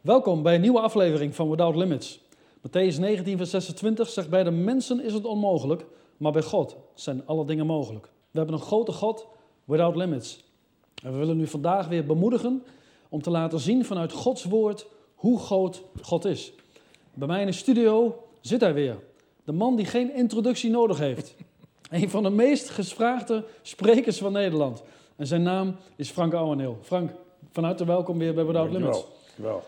Welkom bij een nieuwe aflevering van Without Limits. Matthäus 19, vers 26 zegt: Bij de mensen is het onmogelijk, maar bij God zijn alle dingen mogelijk. We hebben een grote God, without limits. En we willen u vandaag weer bemoedigen om te laten zien vanuit Gods woord hoe groot God is. Bij mij in de studio zit hij weer. De man die geen introductie nodig heeft. Een van de meest gevraagde sprekers van Nederland. En zijn naam is Frank Ouweneel. Frank, van harte welkom weer bij Without Limits. Dankjewel.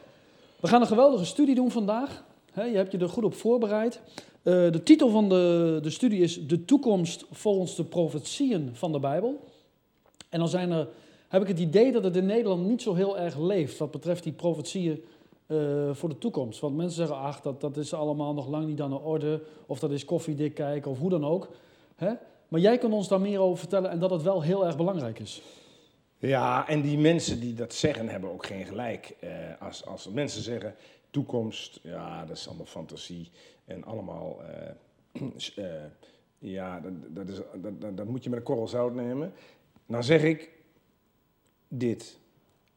We gaan een geweldige studie doen vandaag. Je hebt je er goed op voorbereid. Uh, de titel van de, de studie is De toekomst volgens de profetieën van de Bijbel. En dan zijn er, heb ik het idee dat het in Nederland niet zo heel erg leeft wat betreft die profetieën uh, voor de toekomst. Want mensen zeggen, ach, dat, dat is allemaal nog lang niet aan de orde. Of dat is koffiedik kijken of hoe dan ook. Maar jij kan ons daar meer over vertellen en dat het wel heel erg belangrijk is. Ja, en die mensen die dat zeggen hebben ook geen gelijk. Uh, als, als mensen zeggen toekomst, ja, dat is allemaal fantasie en allemaal, uh, uh, ja, dat, dat, is, dat, dat, moet je met een korrel zout nemen. Dan zeg ik dit.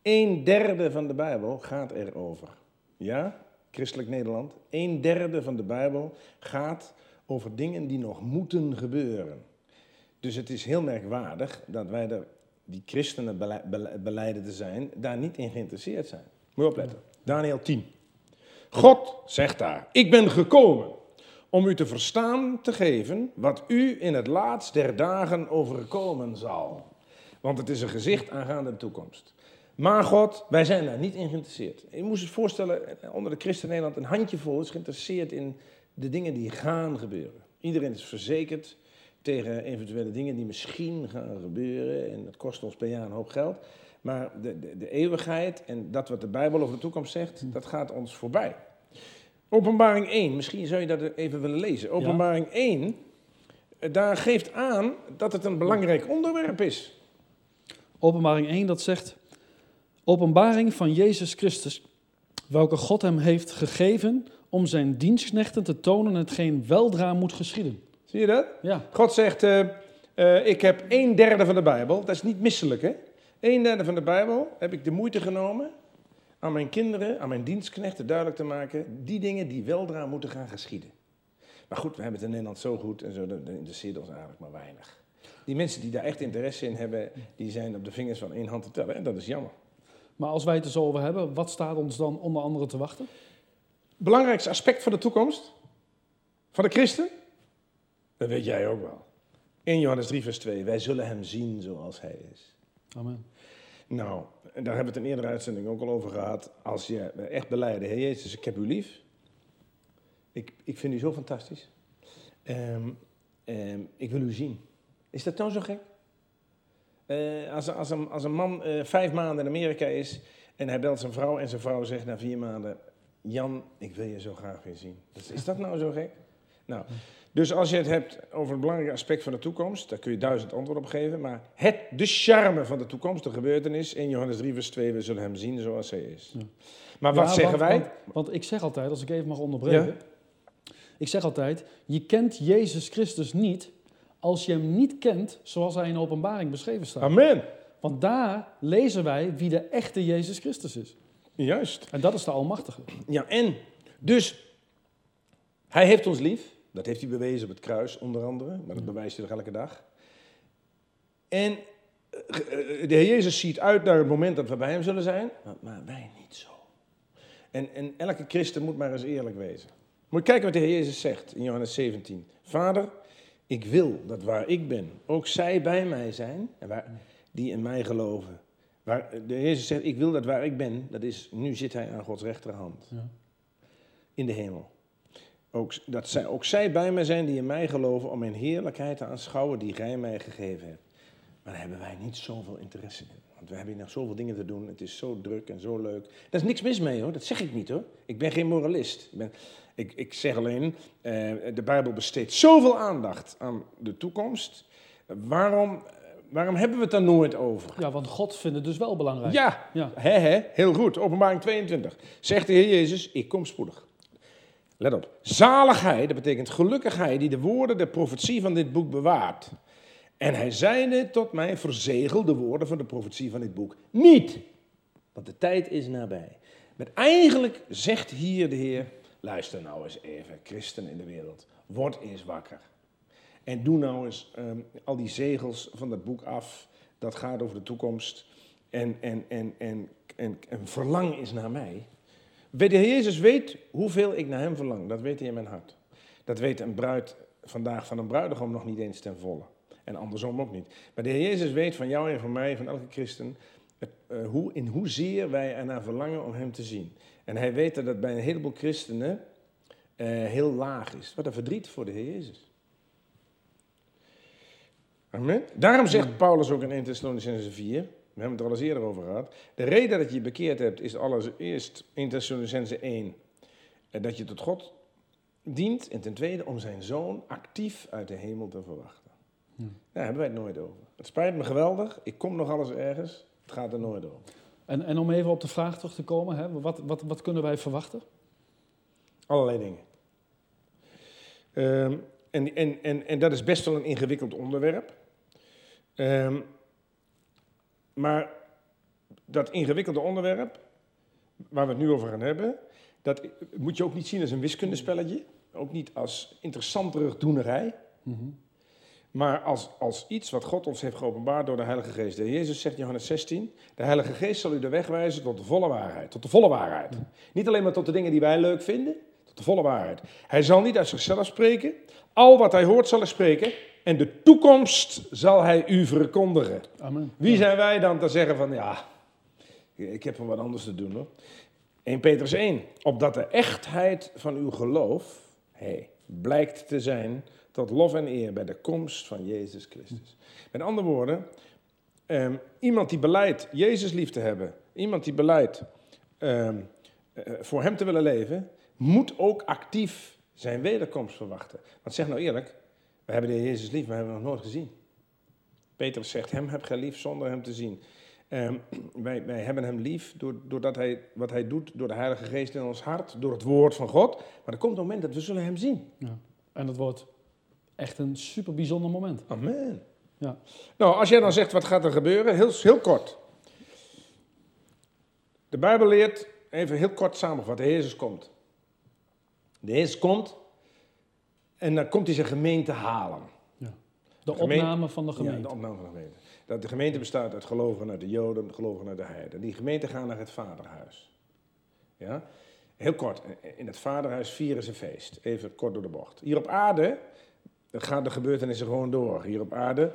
Een derde van de Bijbel gaat erover. Ja, christelijk Nederland. Een derde van de Bijbel gaat over dingen die nog moeten gebeuren. Dus het is heel merkwaardig dat wij er die christenen beleiden te zijn, daar niet in geïnteresseerd zijn. Moet je opletten. Daniel 10. God zegt daar, ik ben gekomen om u te verstaan te geven wat u in het laatst der dagen overkomen zal. Want het is een gezicht aangaande de toekomst. Maar God, wij zijn daar niet in geïnteresseerd. Je moest je voorstellen, onder de christen Nederland, een handjevol is geïnteresseerd in de dingen die gaan gebeuren. Iedereen is verzekerd tegen eventuele dingen die misschien gaan gebeuren. En dat kost ons per jaar een hoop geld. Maar de, de, de eeuwigheid en dat wat de Bijbel over de toekomst zegt, hm. dat gaat ons voorbij. Openbaring 1, misschien zou je dat even willen lezen. Openbaring 1, eh, daar geeft aan dat het een belangrijk onderwerp is. Openbaring 1, dat zegt, openbaring van Jezus Christus, welke God hem heeft gegeven om zijn dienstknechten te tonen hetgeen weldra moet geschieden. Zie je dat? Ja. God zegt, uh, uh, ik heb een derde van de Bijbel, dat is niet misselijk hè. Een derde van de Bijbel heb ik de moeite genomen aan mijn kinderen, aan mijn dienstknechten duidelijk te maken, die dingen die weldra moeten gaan geschieden. Maar goed, we hebben het in Nederland zo goed en zo, dat interesseert ons eigenlijk maar weinig. Die mensen die daar echt interesse in hebben, die zijn op de vingers van één hand te tellen en dat is jammer. Maar als wij het er zo over hebben, wat staat ons dan onder andere te wachten? Belangrijkste aspect van de toekomst van de christen? Dat weet jij ook wel. In Johannes 3, vers 2. Wij zullen hem zien zoals hij is. Amen. Nou, daar hebben we het in eerdere uitzending ook al over gehad. Als je echt beleiden, Heer Jezus, ik heb u lief. Ik, ik vind u zo fantastisch. Um, um, ik wil u zien. Is dat nou zo gek? Uh, als, als, een, als een man uh, vijf maanden in Amerika is en hij belt zijn vrouw en zijn vrouw zegt na vier maanden: Jan, ik wil je zo graag weer zien. Is dat nou zo gek? Nou, dus als je het hebt over een belangrijk aspect van de toekomst, daar kun je duizend antwoorden op geven. Maar het, de charme van de toekomst, de gebeurtenis, in Johannes 3, vers 2, we zullen hem zien zoals hij is. Ja. Maar wat zeggen wij? Want, want, ik zeg altijd, als ik even mag onderbreken. Ja? Ik zeg altijd, je kent Jezus Christus niet als je hem niet kent zoals hij in de openbaring beschreven staat. Amen. Want daar lezen wij wie de echte Jezus Christus is. Juist. En dat is de Almachtige. Ja, en dus, hij heeft ons lief. Dat heeft hij bewezen op het kruis, onder andere. Maar dat bewijst hij nog elke dag. En eh, de Heer Jezus ziet uit naar het moment dat we bij hem zullen zijn. Maar wij niet zo. En, en elke christen moet maar eens eerlijk wezen. Moet je kijken wat de Heer Jezus zegt in Johannes 17. Vader, ik wil dat waar ik ben, ook zij bij mij zijn. En waar, die in mij geloven. Waar, de Heer Jezus zegt, ik wil dat waar ik ben, dat is, nu zit hij aan Gods rechterhand. Ja. In de hemel. Ook, dat zij, ook zij bij mij zijn die in mij geloven om mijn heerlijkheid te aanschouwen die gij mij gegeven hebt. Maar daar hebben wij niet zoveel interesse in. Want we hebben hier nog zoveel dingen te doen. Het is zo druk en zo leuk. Daar is niks mis mee hoor, dat zeg ik niet hoor. Ik ben geen moralist. Ik, ben, ik, ik zeg alleen, eh, de Bijbel besteedt zoveel aandacht aan de toekomst. Waarom, waarom hebben we het daar nooit over? Ja, want God vindt het dus wel belangrijk. Ja, ja. He, he, heel goed. Openbaring 22. Zegt de Heer Jezus, ik kom spoedig. Let op. Zaligheid, dat betekent gelukkigheid die de woorden der profetie van dit boek bewaart. En hij zeide tot mij, verzegel de woorden van de profetie van dit boek niet. Want de tijd is nabij. Met eigenlijk zegt hier de Heer, luister nou eens even, christen in de wereld, word eens wakker. En doe nou eens ehm, al die zegels van dat boek af, dat gaat over de toekomst. En, en, en, en, en, en verlang eens naar mij. De Heer Jezus weet hoeveel ik naar Hem verlang, dat weet hij in mijn hart. Dat weet een bruid vandaag van een bruidegom nog niet eens ten volle. En andersom ook niet. Maar de Heer Jezus weet van jou en van mij, van elke christen, het, uh, hoe, in hoezeer wij ernaar verlangen om Hem te zien. En Hij weet dat dat bij een heleboel christenen uh, heel laag is. Wat een verdriet voor de Heer Jezus. Amen. Daarom zegt Paulus ook in 1 Thessalonicense 4, we hebben het er al eens eerder over gehad, de reden dat je je bekeerd hebt is allereerst 1 Thessalonicense 1, dat je tot God dient en ten tweede om zijn zoon actief uit de hemel te verwachten. Hm. Daar hebben wij het nooit over. Het spijt me geweldig, ik kom nog alles ergens, het gaat er nooit over. En, en om even op de vraag terug te komen, hè, wat, wat, wat kunnen wij verwachten? Allerlei dingen. Um, en, en, en, en dat is best wel een ingewikkeld onderwerp. Um, maar dat ingewikkelde onderwerp, waar we het nu over gaan hebben, dat moet je ook niet zien als een wiskundespelletje. Ook niet als interessante doenerij. Mm -hmm. Maar als, als iets wat God ons heeft geopenbaard door de Heilige Geest. De Jezus zegt in Johannes 16, de Heilige Geest zal u de weg wijzen tot de volle waarheid. Tot de volle waarheid. Mm -hmm. Niet alleen maar tot de dingen die wij leuk vinden, tot de volle waarheid. Hij zal niet uit zichzelf spreken. Al wat hij hoort zal hij spreken. En de toekomst zal hij u verkondigen. Amen. Wie zijn wij dan te zeggen van, ja, ik heb wel wat anders te doen hoor. 1 Petrus 1. Opdat de echtheid van uw geloof hey, blijkt te zijn tot lof en eer bij de komst van Jezus Christus. Met andere woorden, um, iemand die beleidt Jezus lief te hebben, iemand die beleidt um, uh, voor hem te willen leven, moet ook actief zijn wederkomst verwachten. Want zeg nou eerlijk, we hebben de Heer Jezus lief, maar hebben hem nog nooit gezien. Petrus zegt, hem heb gij lief zonder hem te zien. Um, wij, wij, hebben hem lief doordat hij, wat hij doet door de Heilige Geest in ons hart, door het woord van God. Maar er komt een moment dat we zullen hem zien. Ja. En dat wordt echt een super bijzonder moment. Amen. Ja. Nou, als jij dan zegt, wat gaat er gebeuren? Heel, heel kort. De Bijbel leert, even heel kort samengevat, de Jezus komt. De Jezus komt en dan komt hij zijn gemeente halen. Ja. De, de gemeente, opname van de gemeente. Ja, de opname van de gemeente. Dat de gemeente bestaat uit gelovigen uit de Joden, gelovigen uit de Heiden. Die gemeenten gaan naar het Vaderhuis. Ja? Heel kort, in het Vaderhuis vieren ze feest. Even kort door de bocht. Hier op aarde gaan de gebeurtenissen gewoon door. Hier op aarde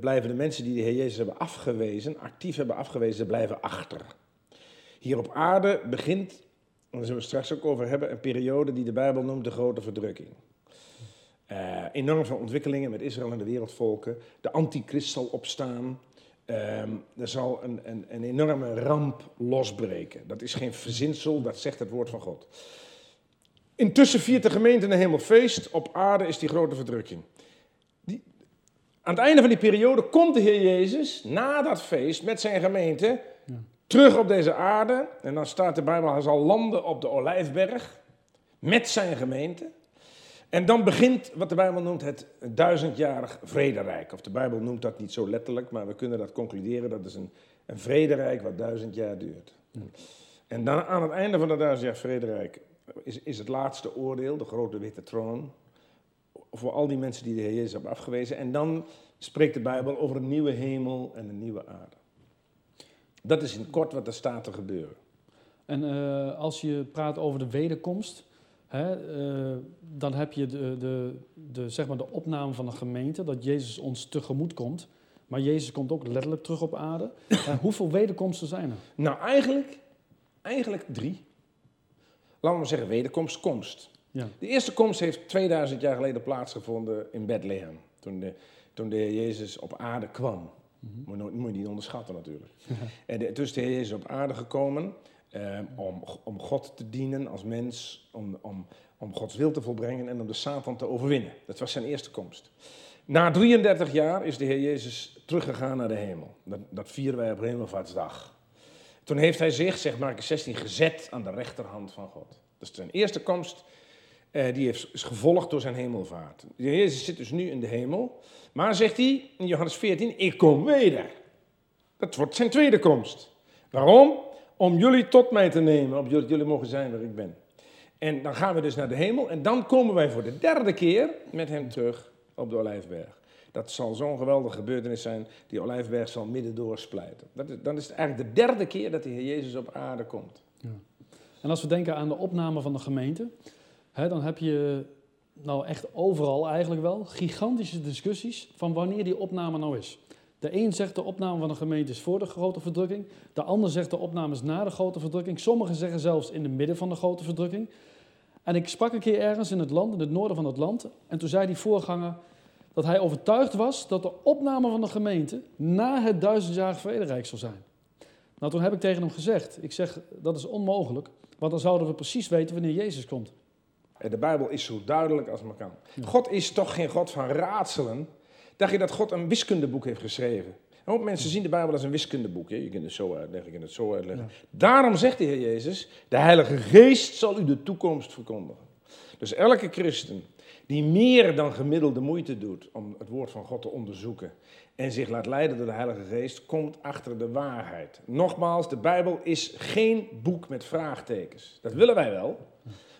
blijven de mensen die de Heer Jezus hebben afgewezen, actief hebben afgewezen, blijven achter. Hier op aarde begint, daar zullen we straks ook over hebben, een periode die de Bijbel noemt de grote verdrukking. Uh, enorm veel ontwikkelingen met Israël en de wereldvolken. De antichrist zal opstaan. Um, er zal een, een, een, enorme ramp losbreken. Dat is geen verzinsel, dat zegt het woord van God. Intussen viert de gemeente een hemel feest. Op aarde is die grote verdrukking. Die, aan het einde van die periode komt de Heer Jezus na dat feest met zijn gemeente ja. terug op deze aarde. En dan staat de Bijbel, hij zal landen op de Olijfberg met zijn gemeente. En dan begint wat de Bijbel noemt het duizendjarig vrederijk. Of de Bijbel noemt dat niet zo letterlijk, maar we kunnen dat concluderen. Dat is een, een vrederijk wat duizend jaar duurt. En dan aan het einde van dat duizend jaar vrederijk is, is het laatste oordeel, de grote witte troon. Voor al die mensen die de Heer Jezus hebben afgewezen. En dan spreekt de Bijbel over een nieuwe hemel en een nieuwe aarde. Dat is in kort wat er staat te gebeuren. En uh, als je praat over de wederkomst, Hè, uh, dan heb je de, de, de, zeg maar de opname van de gemeente, dat Jezus ons tegemoet komt. Maar Jezus komt ook letterlijk terug op aarde. Uh, hoeveel wederkomsten zijn er? Nou, eigenlijk, eigenlijk drie. Laten we maar zeggen, wederkomst, komst. Ja. De eerste komst heeft 2000 jaar geleden plaatsgevonden in Bethlehem. Toen de, toen de Heer Jezus op aarde kwam. Mm -hmm. moet, moet je niet onderschatten natuurlijk. en de, toen is de Heer Jezus op aarde gekomen. Um, om, om God te dienen als mens, om, om, om Gods wil te volbrengen en om de Satan te overwinnen. Dat was zijn eerste komst. Na 33 jaar is de Heer Jezus teruggegaan naar de hemel. Dat, dat vieren wij op Hemelvaartsdag. Toen heeft hij zich, zegt Marcus 16, gezet aan de rechterhand van God. Dat is zijn eerste komst. Uh, die heeft, is gevolgd door zijn hemelvaart. De Heer Jezus zit dus nu in de hemel. Maar zegt hij in Johannes 14, ik kom weder. Dat wordt zijn tweede komst. Waarom? Om jullie tot mij te nemen, op jullie, mogen zijn waar ik ben. En dan gaan we dus naar de hemel en dan komen wij voor de derde keer met hem terug op de Olijfberg. Dat zal zo'n geweldige gebeurtenis zijn, die Olijfberg zal midden doorsplijten. Dat dan is het eigenlijk de derde keer dat de Heer Jezus op aarde komt. Ja. En als we denken aan de opname van de gemeente, hè, dan heb je nou echt overal eigenlijk wel gigantische discussies van wanneer die opname nou is. De een zegt de opname van de gemeente is voor de grote verdrukking. De ander zegt de opname is na de grote verdrukking. Sommigen zeggen zelfs in het midden van de grote verdrukking. En ik sprak een keer ergens in het land, in het noorden van het land. En toen zei die voorganger dat hij overtuigd was dat de opname van de gemeente na het duizendjarige vrederijk zou zijn. Nou, toen heb ik tegen hem gezegd, ik zeg dat is onmogelijk, want dan zouden we precies weten wanneer Jezus komt. De Bijbel is zo duidelijk als maar kan. God is toch geen God van raadselen. Dacht je dat God een wiskundeboek heeft geschreven? Een hoop mensen zien de Bijbel als een wiskundeboek. Hè? Je kunt het zo uitleggen, je kunt het zo uitleggen. Daarom zegt de Heer Jezus, de Heilige Geest zal u de toekomst verkondigen. Dus elke christen die meer dan gemiddelde moeite doet om het woord van God te onderzoeken en zich laat leiden door de Heilige Geest, komt achter de waarheid. Nogmaals, de Bijbel is geen boek met vraagtekens. Dat willen wij wel.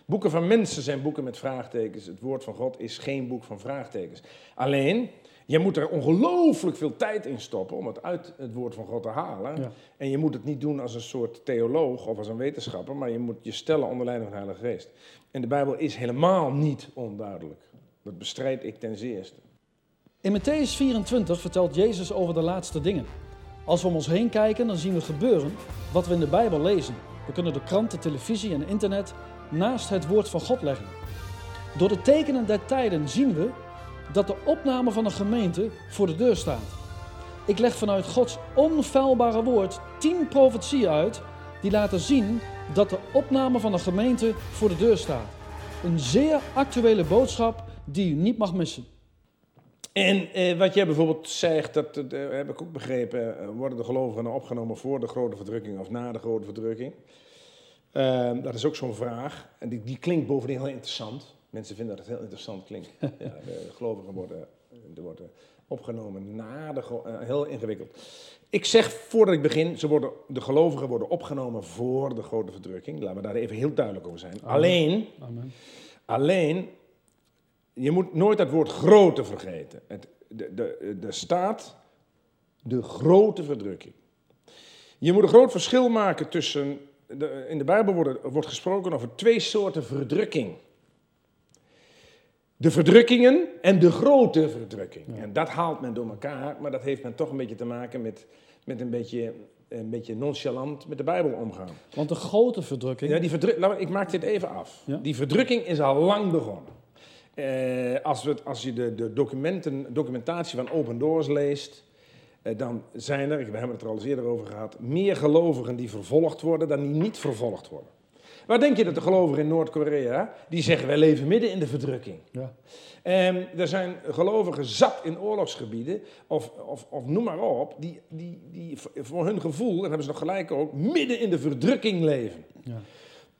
Boeken van mensen zijn boeken met vraagtekens. Het woord van God is geen boek van vraagtekens. Alleen, je moet er ongelooflijk veel tijd in stoppen om het uit het woord van God te halen. En je moet het niet doen als een soort theoloog of als een wetenschapper, maar je moet je stellen onder leiding van de Heilige Geest. En de Bijbel is helemaal niet onduidelijk. Dat bestrijd ik ten zeerste. In Matthäus 24 vertelt Jezus over de laatste dingen. Als we om ons heen kijken, dan zien we gebeuren wat we in de Bijbel lezen. We kunnen de kranten, televisie en internet naast het woord van God leggen. Door de tekenen der tijden zien we dat de opname van een gemeente voor de deur staat. Ik leg vanuit Gods onfeilbare woord tien profetieën uit die laten zien dat de opname van een gemeente voor de deur staat. Een zeer actuele boodschap die u niet mag missen. En eh, wat jij bijvoorbeeld zegt, dat eh, heb ik ook begrepen, eh, worden de gelovigen nou opgenomen voor de grote verdrukking of na de grote verdrukking? Ehm, dat is ook zo'n vraag. En die, die klinkt bovendien heel interessant. Mensen vinden dat het heel interessant klinkt. ja, de gelovigen worden, worden opgenomen na de... Uh, heel ingewikkeld. Ik zeg voordat ik begin, ze worden, de gelovigen worden opgenomen voor de grote verdrukking. Laten we daar even heel duidelijk over zijn. Alleen, Amen. alleen, je moet nooit dat woord grote vergeten. Het, de, de, de staat de grote verdrukking. Je moet een groot verschil maken tussen de, in de Bijbel wordt, wordt gesproken over twee soorten verdrukking. De verdrukkingen en de grote verdrukking. En dat haalt men door elkaar, maar dat heeft men toch een beetje te maken met, met een, beetje, een beetje nonchalant met de Bijbel omgaan. Want de grote verdrukking. Ja, die verdruk, ik maak dit even af. Die verdrukking is al lang begonnen. Eh, als, we, als je de, de documenten, documentatie van Open Doors leest, eh, dan zijn er, we hebben het er al eens eerder over gehad, meer gelovigen die vervolgd worden dan die niet vervolgd worden. Waar denk je dat de gelovigen in Noord-Korea, die zeggen wij leven midden in de verdrukking. Ja. En er zijn gelovigen zat in oorlogsgebieden, of, of, of noem maar op, die, die, die voor hun gevoel, en hebben ze nog gelijk ook, midden in de verdrukking leven. Ja.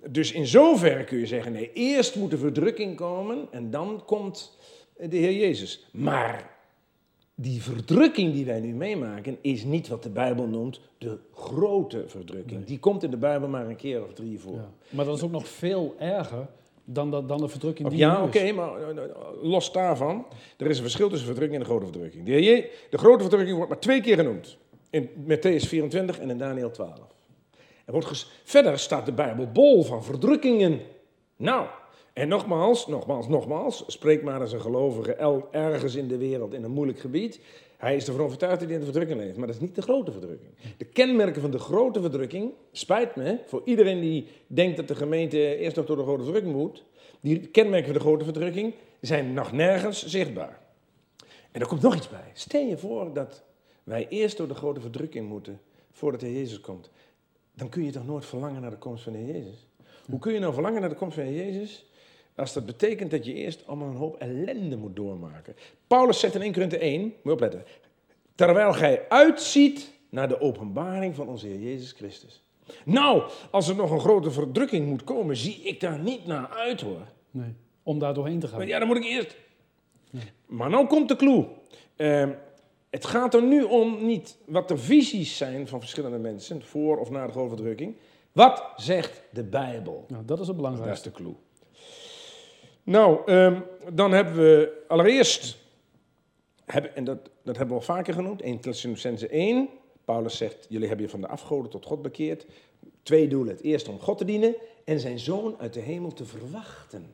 Dus in zoverre kun je zeggen, nee, eerst moet de verdrukking komen en dan komt de Heer Jezus. Maar die verdrukking die wij nu meemaken, is niet wat de Bijbel noemt de grote verdrukking. Die komt in de Bijbel maar een keer of drie voor. Ja. Maar dat is ook nog veel erger dan de, dan de verdrukking die Ja, oké, maar eh, eh, los daarvan, er is een verschil tussen verdrukking en de grote verdrukking. De, de grote verdrukking wordt maar twee keer genoemd. In Matthäus 24 en in Daniel 12. Er wordt verder staat de Bijbel bol van verdrukkingen. Nou, en nogmaals, nogmaals, nogmaals, spreek maar eens een gelovige ergens in de wereld in een moeilijk gebied. Hij is ervan overtuigd dat hij in de verdrukking leeft, maar dat is niet de grote verdrukking. De kenmerken van de grote verdrukking, spijt me, voor iedereen die denkt dat de gemeente eerst nog door de grote verdrukking moet, die kenmerken van de grote verdrukking zijn nog nergens zichtbaar. En er komt nog iets bij. Stel je voor dat wij eerst door de grote verdrukking moeten voordat de Jezus komt. Dan kun je toch nooit verlangen naar de komst van de Jezus? Hoe kun je nou verlangen naar de komst van Jezus als dat betekent dat je eerst allemaal een hoop ellende moet doormaken. Paulus zegt in 1 Korinthe 1, moet je opletten. Terwijl gij uitziet naar de openbaring van onze Heer Jezus Christus. Nou, als er nog een grote verdrukking moet komen, zie ik daar niet naar uit hoor. Nee, om daar doorheen te gaan. Maar ja, dan moet ik eerst. Nee. Maar nou komt de clue. Uh, het gaat er nu om niet wat de visies zijn van verschillende mensen, voor of na de grote verdrukking. Wat zegt de Bijbel? Nou, dat is het Dat is belangrijkste. de clue. Nou, ehm, dan hebben we allereerst, hebben, en dat, dat hebben we al vaker genoemd, 1 Thessalonicense 1. Paulus zegt, jullie hebben je van de afgoden tot God bekeerd. Twee doelen. Het eerste om God te dienen en zijn zoon uit de hemel te verwachten.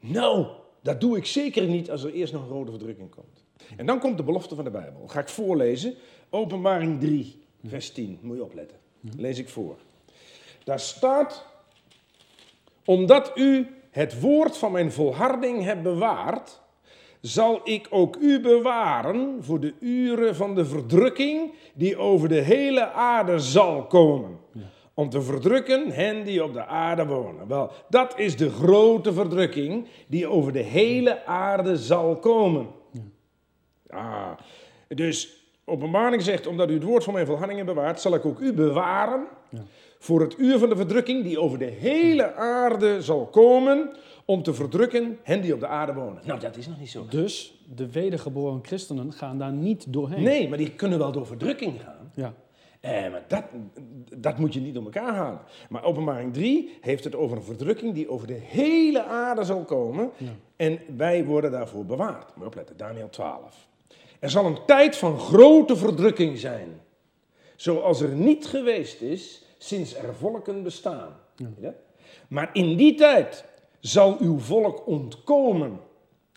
Nou, dat doe ik zeker niet als er eerst nog een rode verdrukking komt. En dan komt de belofte van de Bijbel. Dat ga ik voorlezen. Openbaring 3, vers 10. Moet je opletten. Lees ik voor. Daar staat, omdat u het woord van mijn volharding hebt bewaard, zal ik ook u bewaren voor de uren van de verdrukking die over de hele aarde zal komen. Om te verdrukken hen die op de aarde wonen. Wel, dat is de grote verdrukking die over de hele aarde zal komen. Ah, dus openbaring zegt, omdat u het woord van mijn volhardingen bewaart, zal ik ook u bewaren voor het uur van de verdrukking die over de hele aarde zal komen, om te verdrukken hen die op de aarde wonen. Nou, dat is nog niet zo. Dus de wedergeboren christenen gaan daar niet doorheen. Nee, maar die kunnen wel door verdrukking gaan. Ja. Eh, maar dat, dat moet je niet door elkaar halen. Maar openbaring 3 heeft het over een verdrukking die over de hele aarde zal komen. En wij worden daarvoor bewaard. Je opletten, Daniel 12. Er zal een tijd van grote verdrukking zijn. Zoals er niet geweest is sinds er volken bestaan. Dat? Maar in die tijd zal uw volk ontkomen.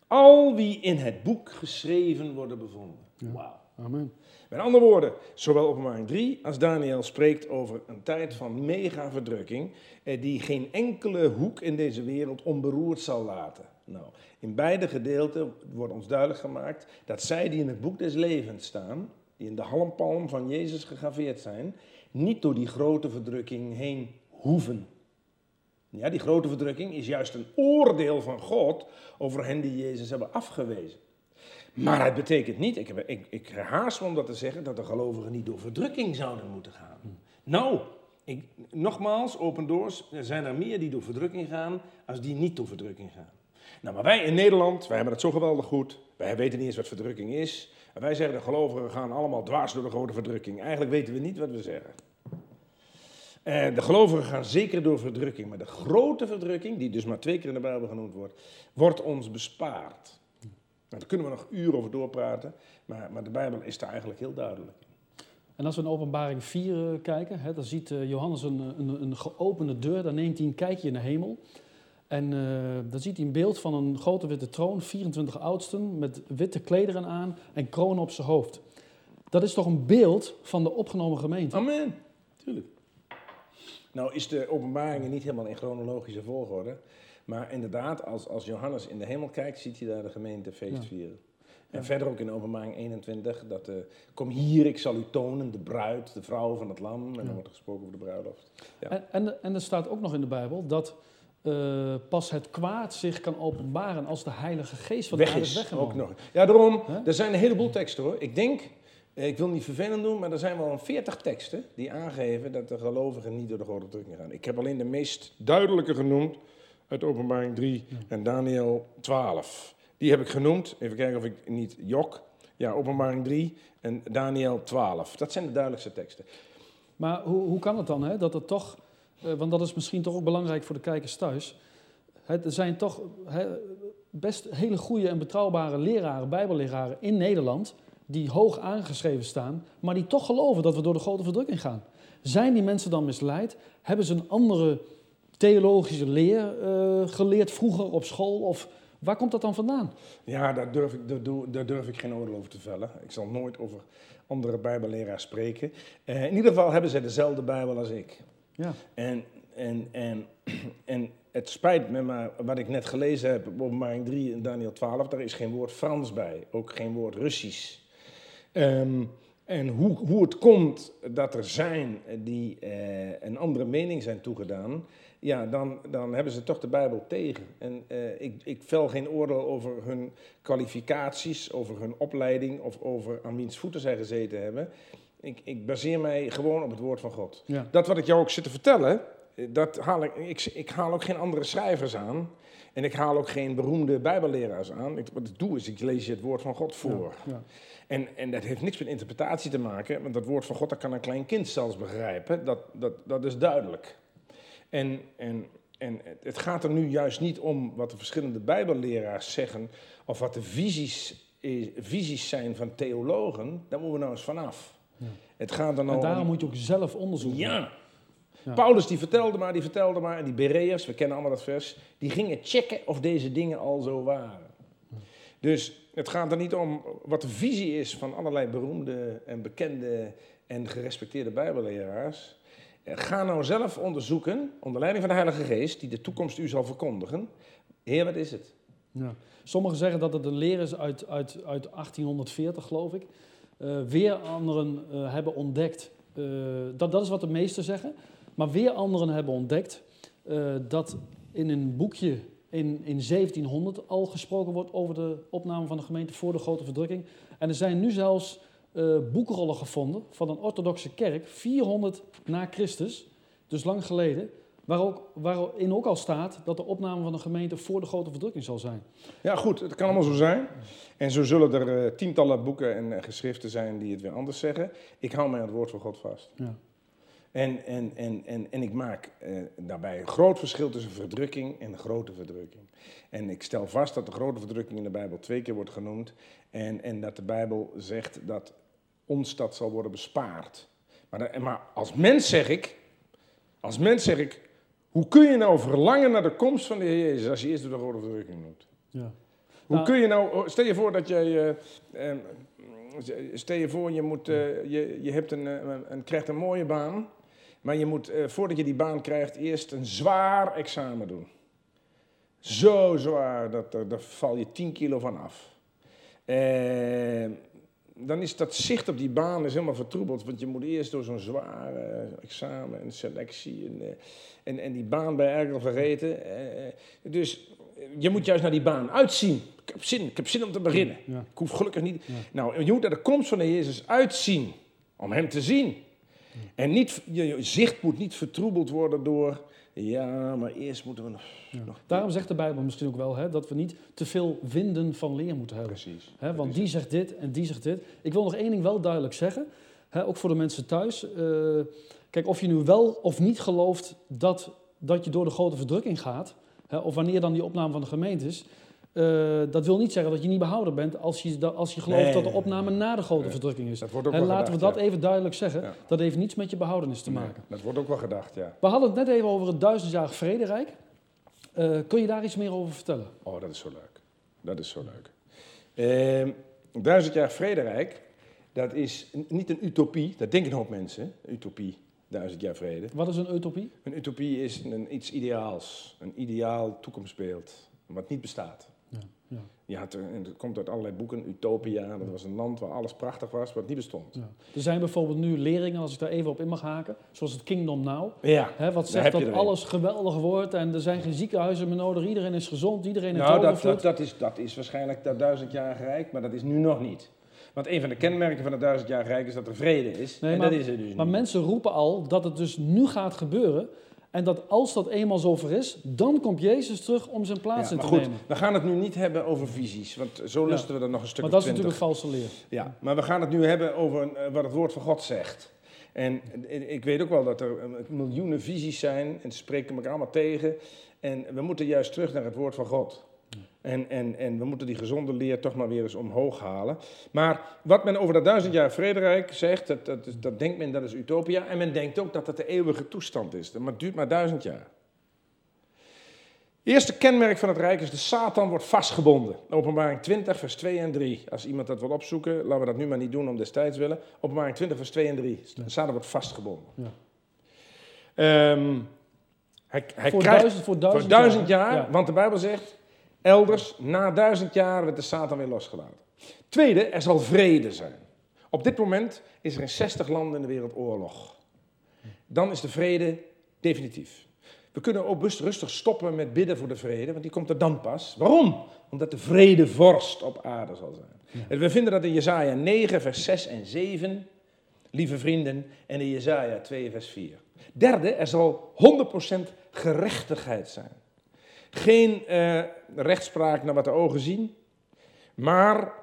Al wie in het boek geschreven worden bevonden. Wauw. Amen. Met andere woorden, zowel openbaring 3 als Daniel spreekt over een tijd van mega verdrukking, eh, die geen enkele hoek in deze wereld onberoerd zal laten. Nou, in beide gedeelten wordt ons duidelijk gemaakt dat zij die in het boek des levens staan, die in de halmpalm van Jezus gegraveerd zijn, niet door die grote verdrukking heen hoeven. Ja, die grote verdrukking is juist een oordeel van God over hen die Jezus hebben afgewezen. Maar het betekent niet, ik, heb, ik, ik haast me om dat te zeggen, dat de gelovigen niet door verdrukking zouden moeten gaan. Nou, ik, nogmaals, open doors, er zijn er meer die door verdrukking gaan, als die niet door verdrukking gaan. Nou, maar wij in Nederland, wij hebben het zo geweldig goed, wij weten niet eens wat verdrukking is. En wij zeggen, de gelovigen gaan allemaal dwars door de grote verdrukking. Eigenlijk weten we niet wat we zeggen. Eh, de gelovigen gaan zeker door verdrukking, maar de grote verdrukking, die dus maar twee keer in de Bijbel genoemd wordt, wordt ons bespaard. Daar kunnen we nog uren over doorpraten, maar, maar de Bijbel is daar eigenlijk heel duidelijk in. En als we in openbaring 4 eh, kijken, hè, dan ziet eh, Johannes een, een, een geopende deur. Dan neemt hij een kijkje in de hemel. En eh, dan ziet hij een beeld van een grote witte troon, 24 oudsten met witte klederen aan en kronen op zijn hoofd. Dat is toch een beeld van de opgenomen gemeente? Amen. Tuurlijk. Nou is de openbaringen niet helemaal in chronologische volgorde. Maar inderdaad, als, als Johannes in de hemel kijkt, ziet hij daar de gemeente feest vieren. En verder ook in openbaring 21, dat eh, kom hier, ik zal u tonen, de bruid, de vrouw van het lam. En dan wordt er gesproken over de bruiloft. Ja. En, en, en er staat ook nog in de Bijbel dat eh, pas het kwaad zich kan openbaren als de Heilige Geest van de Weg is weggenomen. ook nog. Ja, daarom, er zijn een heleboel teksten hoor. Ik denk, eh, ik wil niet vervelend doen, maar er zijn wel een 40 teksten die aangeven dat de gelovigen niet door de grote drukking gaan. Ik heb alleen de meest duidelijke genoemd uit Openbaring 3 en Daniel 12. Die heb ik genoemd. Even kijken of ik niet jok. Ja, Openbaring 3 en Daniel 12. Dat zijn de duidelijkste teksten. Maar hoe, hoe kan het dan, hè, dat het toch, eh, want dat is misschien toch ook belangrijk voor de kijkers thuis. Hè, er zijn toch best hele goede en betrouwbare leraren, bijbelleraren in Nederland, die hoog aangeschreven staan, maar die toch geloven dat we door de grote verdrukking gaan. Zijn die mensen dan misleid? Hebben ze een andere theologische leer eh, geleerd vroeger op school? Of waar komt dat dan vandaan? Ja, daar durf, ik, daar, durf ik geen oordeel over te vellen. Ik zal nooit over andere bijbelleraars spreken. Eh, in ieder geval hebben zij dezelfde bijbel als ik. Ja, En, en, en, en het spijt me, maar wat ik net gelezen heb op openbaring 3 en Daniel 12, daar is geen woord Frans bij, ook geen woord Russisch. Ehm, en hoe, hoe het komt dat er zijn die eh, een andere mening zijn toegedaan, ja, dan, dan hebben ze toch de Bijbel tegen. En eh, ik, ik vel geen oordeel over hun kwalificaties, over hun opleiding of over aan wiens voeten zij gezeten hebben. Ik, ik baseer mij gewoon op het woord van God. ja. Dat wat ik jou ook zit te vertellen, dat haal ik, ik, ik haal ook geen andere schrijvers aan. En ik haal ook geen beroemde bijbelleraars aan. Ik, wat ik doe is, ik lees je het woord van God voor. Ja, ja. En, en dat heeft niks met interpretatie te maken, want dat woord van God dat kan een klein kind zelfs begrijpen. Dat, dat, dat is duidelijk. En, en, en het gaat er nu juist niet om wat de verschillende bijbelleraars zeggen, of wat de visies, is- visies zijn van theologen. Daar moeten we nou eens vanaf. Ja. Het gaat er nou En daarom om... moet je ook zelf onderzoek doen. Ja. Ja. Paulus die vertelde maar, die vertelde maar. En die Bereërs, we kennen allemaal dat vers, die gingen checken of deze dingen al zo waren. Dus het gaat er niet om wat de visie is van allerlei beroemde en bekende en gerespecteerde bijbelleraars. Ga nou zelf onderzoeken, onder leiding van de Heilige Geest, die de toekomst u zal verkondigen. Heer, wat is het? Ja. Sommigen zeggen dat het een leer is uit, uit, uit 1840, geloof ik. Eh, weer anderen eh, hebben ontdekt, eh, dat, dat is wat de meesten zeggen, maar weer anderen hebben ontdekt dat in een boekje in, in 1700 al gesproken wordt over de opname van de gemeente voor de grote verdrukking. En er zijn nu zelfs eh, boekrollen gevonden van een orthodoxe kerk, 400 na Christus, dus lang geleden, waar ook, waarin ook al staat dat de opname van de gemeente voor de grote verdrukking zal zijn. Ja, goed, het kan allemaal zo zijn. En zo zullen er eh, tientallen boeken en geschriften zijn die het weer anders zeggen. Ik hou mij aan het woord van God vast. Ja. En, en, en, en, en ik maak eh, daarbij een groot verschil tussen verdrukking en grote verdrukking. En ik stel vast dat de grote verdrukking in de Bijbel twee keer wordt genoemd. En, en dat de Bijbel zegt dat ons dat zal worden bespaard. Maar, da- maar als mens zeg ik, als mens zeg ik, hoe kun je nou verlangen naar de komst van de Heer Jezus als je eerst door de grote verdrukking moet? Ja. Hoe Nou- kun je nou, stel je voor dat jij, eh, eh, stel je voor je, moet, eh, je, je hebt een, eh, een, krijgt een mooie baan, maar je moet eh, voordat je die baan krijgt eerst een zwaar examen doen. Zo zwaar, dat, dat, daar val je 10 kilo van af. Eh, dan is dat zicht op die baan is helemaal vertroebeld, want je moet eerst door zo'n zwaar eh, examen en selectie en, eh, en, en die baan bij erger vergeten. Eh, dus je moet juist naar die baan uitzien. Ik heb zin, ik heb zin om te beginnen. Ja. Ik hoef gelukkig niet. Ja. Nou, je moet naar de komst van de Jezus uitzien. Om hem te zien. En niet, je, je zicht moet niet vertroebeld worden door. Ja, maar eerst moeten we nog. Ja. nog Daarom zegt de Bijbel misschien ook wel hè, dat we niet te veel winden van leer moeten hebben. Precies. Hè, want die zegt dit en die zegt dit. Ik wil nog één ding wel duidelijk zeggen, hè, ook voor de mensen thuis. Eh, kijk, of je nu wel of niet gelooft dat, dat je door de grote verdrukking gaat, hè, of wanneer dan die opname van de gemeente is, eh, dat wil niet zeggen dat je niet behouden bent als je, als je gelooft Nee, dat de nee, opname na de grote verdrukking is. Dat wordt ook wel laten gedacht, we dat ja. even duidelijk zeggen. Ja. Dat heeft niets met je behoudenis te Nee, maken. dat wordt ook wel gedacht, ja. We hadden het net even over het duizendjarig vrederijk. Eh, kun je daar iets meer over vertellen? Oh, dat is zo leuk. Dat is zo leuk. Ehm duizend jaar vrederijk, dat is niet een utopie. Dat denken een hoop mensen. Utopie, duizend jaar vrede. Wat is een utopie? Een utopie is een, iets ideaals. Een ideaal toekomstbeeld. Wat niet bestaat. Ja. Je had, en dat komt uit allerlei boeken. Utopia, dat was een land waar alles prachtig was, wat niet bestond. Ja. Er zijn bijvoorbeeld nu leringen, als ik daar even op in mag haken, zoals het Kingdom Now. Ja, Hè, wat zegt dat een. alles geweldig wordt en er zijn geen ziekenhuizen meer nodig, iedereen is gezond, iedereen heeft nou, dat, dat, dat, is, dat is waarschijnlijk dat duizendjarige rijk, maar dat is nu nog niet. Want een van de kenmerken van het duizendjarige rijk is dat er vrede is. Nee, en maar- dat is er dus Maar niet. mensen roepen al dat het dus nu gaat gebeuren en dat als dat eenmaal zover is, dan komt Jezus terug om zijn plaats Ja, in maar te goed, nemen. we gaan het nu niet hebben over visies, want zo Ja. lusten we er nog een stuk Maar dat is natuurlijk valse leer. Ja, maar we gaan het nu hebben over eh, wat het woord van God zegt. En eh, ik weet ook wel dat er eh, miljoenen visies zijn en ze spreken elkaar allemaal tegen. En we moeten juist terug naar het woord van God. En, en, en we moeten die gezonde leer toch maar weer eens omhoog halen. Maar wat men over dat duizend jaar vrederijk zegt, dat, dat, dat denkt men dat is utopia. En men denkt ook dat dat de eeuwige toestand is. Maar het duurt maar duizend jaar. Eerste kenmerk van het rijk is de Satan wordt vastgebonden. Openbaring 20, vers 2 en 3. Als iemand dat wil opzoeken, laten we dat nu maar niet doen om destijds willen. Openbaring 20, vers 2 en 3. De Satan wordt vastgebonden. Ja. Ehm, hij hij voor, krijgt duizend, voor duizend, voor duizend jaar, Ja. want de Bijbel zegt, elders, na duizend jaar werd de Satan weer losgelaten. Tweede, er zal vrede zijn. Op dit moment is er in 60 landen in de wereld oorlog. Dan is de vrede definitief. We kunnen ook best rustig stoppen met bidden voor de vrede, want die komt er dan pas. Waarom? Omdat de vrede vorst op aarde zal zijn. En we vinden dat in Jesaja 9, vers 6 en 7, lieve vrienden, en in Jesaja 2, vers 4. Derde, er zal 100% gerechtigheid zijn. Geen uh, rechtspraak naar wat de ogen zien, maar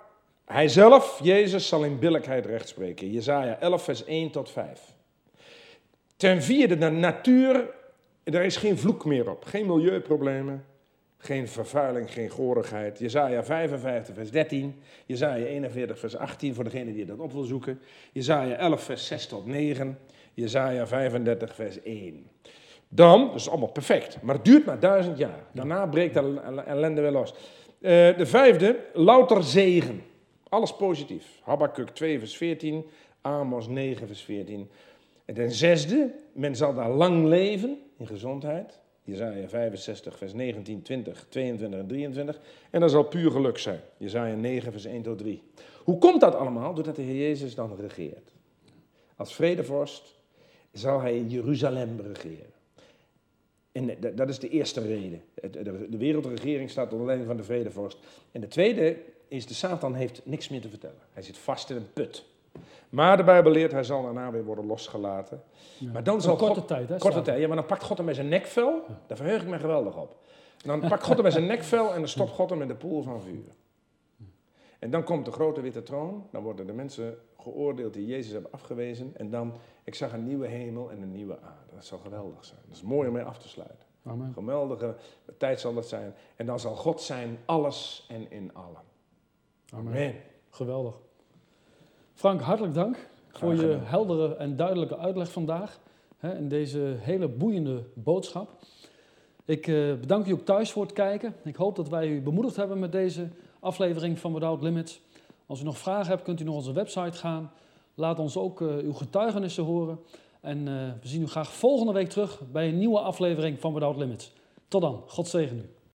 hij zelf, Jezus, zal in billijkheid rechtspreken. Jezaja 11, vers 1 tot 5. Ten vierde, de natuur, er is geen vloek meer op. Geen milieuproblemen, geen vervuiling, geen gorigheid. Jezaja 55, vers 13. Jezaja 41, vers 18, voor degene die dat op wil zoeken. Jezaja 11, vers 6 tot 9. Jezaja 35, vers 1. Dan, dat is allemaal perfect, maar het duurt maar duizend jaar. Daarna breekt de ellende weer los. Uh, de vijfde, louter zegen. Alles positief. Habakkuk 2, vers 14. Amos 9, vers 14. En ten zesde, men zal daar lang leven in gezondheid. Jezaja 65, vers 19, 20, 22 en 23. En dat zal puur geluk zijn. Jezaja 9, vers 1 tot 3. Hoe komt dat allemaal? Doordat de Heer Jezus dan regeert. Als vredevorst zal hij Jeruzalem regeren. En dat is de eerste reden. De wereldregering staat onder leiding van de vredevorst. En de tweede is, de Satan heeft niks meer te vertellen. Hij zit vast in een put. Maar de Bijbel leert, hij zal daarna weer worden losgelaten. Maar dan zal korte God, tijd, hè? Korte tijd, ja, maar dan pakt God hem met zijn nekvel. Daar verheug ik me geweldig op. dan pakt God hem met zijn nekvel en dan stopt God hem in de poel van vuur. En dan komt de grote witte troon. Dan worden de mensen geoordeeld die Jezus hebben afgewezen. En dan, ik zag een nieuwe hemel en een nieuwe aarde. Dat zal geweldig zijn. Dat is mooi om mee af te sluiten. Amen. Geweldige tijd zal dat zijn. En dan zal God zijn alles en in allen. Amen. Geweldig. Frank, hartelijk dank voor je heldere en duidelijke uitleg vandaag. Hè, in deze hele boeiende boodschap. Ik uh, bedank u ook thuis voor het kijken. Ik hoop dat wij u bemoedigd hebben met deze aflevering van Without Limits. Als u nog vragen hebt, kunt u nog onze website gaan. Laat ons ook uh, uw getuigenissen horen. En uh, we zien u graag volgende week terug bij een nieuwe aflevering van Without Limits. Tot dan. God zegen u.